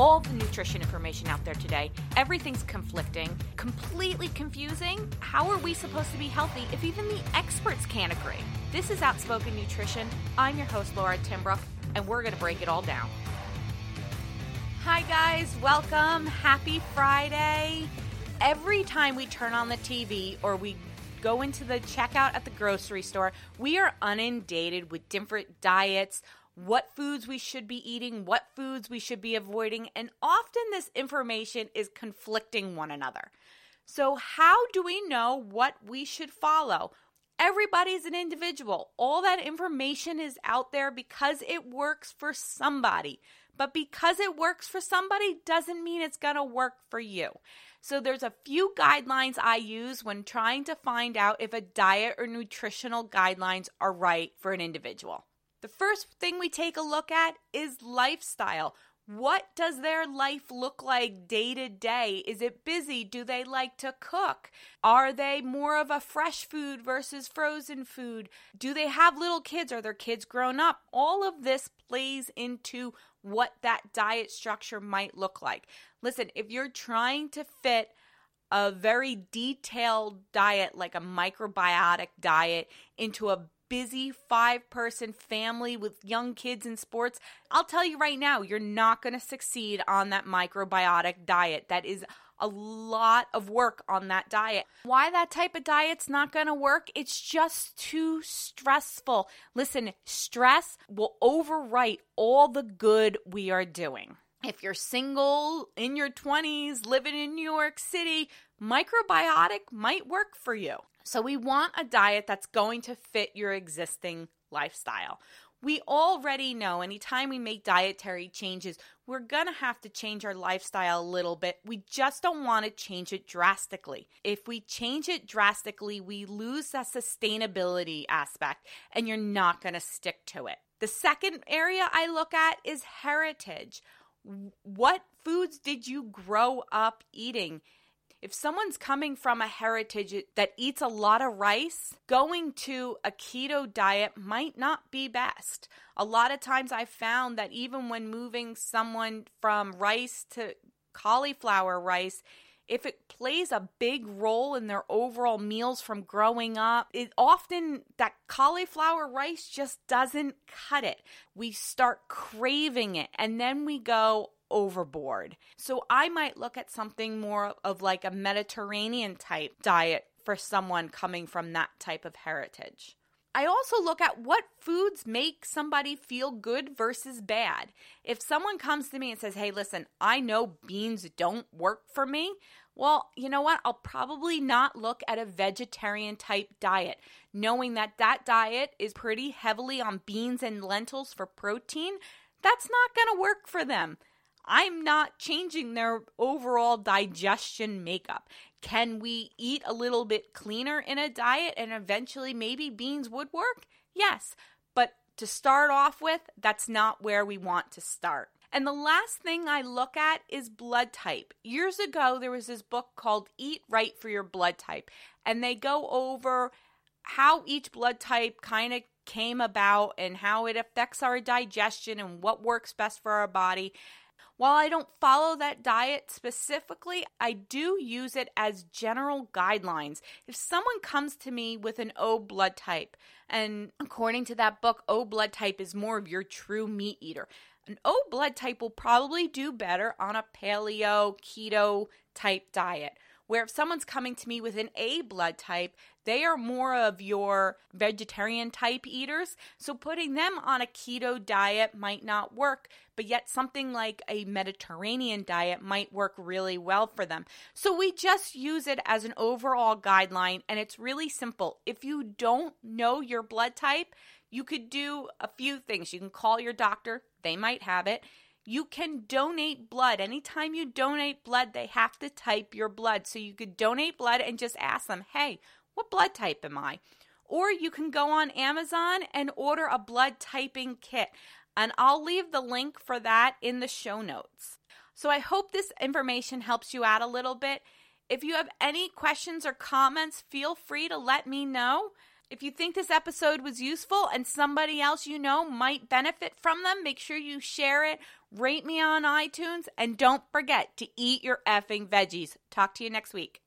all the nutrition information out there today. Everything's conflicting, completely confusing. How are we supposed to be healthy if even the experts can't agree? This is Outspoken Nutrition. I'm your host, Laura Timbrook, and we're going to break it all down. Hi, guys. Welcome. Happy Friday. Every time we turn on the TV or we go into the checkout at the grocery store, we are inundated with different diets, what foods we should be eating, what foods we should be avoiding, and often this information is conflicting one another. So, how do we know what we should follow? Everybody's an individual. All that information is out there because it works for somebody. But because it works for somebody doesn't mean it's going to work for you. So there's a few guidelines I use when trying to find out if a diet or nutritional guidelines are right for an individual. The first thing we take a look at is lifestyle. What does their life look like day to day? Is it busy? Do they like to cook? Are they more of a fresh food versus frozen food? Do they have little kids? Are their kids grown up? All of this plays into what that diet structure might look like. Listen, if you're trying to fit a very detailed diet like a microbiotic diet into a busy five person family with young kids in sports, I'll tell you right now, you're not going to succeed on that microbiotic diet. That is a lot of work on that diet. Why that type of diet's not going to work? It's just too stressful. Listen, stress will overwrite all the good we are doing. If you're single, in your 20s, living in New York City, microbiotic might work for you. So, we want a diet that's going to fit your existing lifestyle we already know anytime we make dietary changes, we're going to have to change our lifestyle a little bit. We just don't want to change it drastically. If we change it drastically, we lose that sustainability aspect and you're not going to stick to it. The second area I look at is heritage. What foods did you grow up eating? If someone's coming from a heritage that eats a lot of rice, going to a keto diet might not be best. A lot of times I've found that even when moving someone from rice to cauliflower rice, if it plays a big role in their overall meals from growing up, it often that cauliflower rice just doesn't cut it. We start craving it and then we go, overboard. So I might look at something more of like a Mediterranean type diet for someone coming from that type of heritage. I also look at what foods make somebody feel good versus bad. If someone comes to me and says, Hey, listen, I know beans don't work for me, well, you know what? I'll probably not look at a vegetarian type diet, knowing that that diet is pretty heavily on beans and lentils for protein. That's not going to work for them. I'm not changing their overall digestion makeup. Can we eat a little bit cleaner in a diet and eventually maybe beans would work? Yes. But to start off with, that's not where we want to start. And the last thing I look at is blood type. Years ago, there was this book called Eat Right for Your Blood Type, and they go over how each blood type kind of came about and how it affects our digestion and what works best for our body. While I don't follow that diet specifically, I do use it as general guidelines. If someone comes to me with an O blood type, and according to that book, O blood type is more of your true meat eater. An O blood type will probably do better on a paleo, keto type diet. Where if someone's coming to me with an A blood type, they are more of your vegetarian type eaters. So putting them on a keto diet might not work, but yet something like a Mediterranean diet might work really well for them. So we just use it as an overall guideline, and it's really simple. If you don't know your blood type, you could do a few things. You can call your doctor, they might have it. You can donate blood. Anytime you donate blood, they have to type your blood. So you could donate blood and just ask them, hey, what blood type am I? Or you can go on Amazon and order a blood typing kit. And I'll leave the link for that in the show notes. So I hope this information helps you out a little bit. If you have any questions or comments, feel free to let me know. If you think this episode was useful and somebody else you know might benefit from them, make sure you share it, rate me on iTunes, and don't forget to eat your effing veggies. Talk to you next week.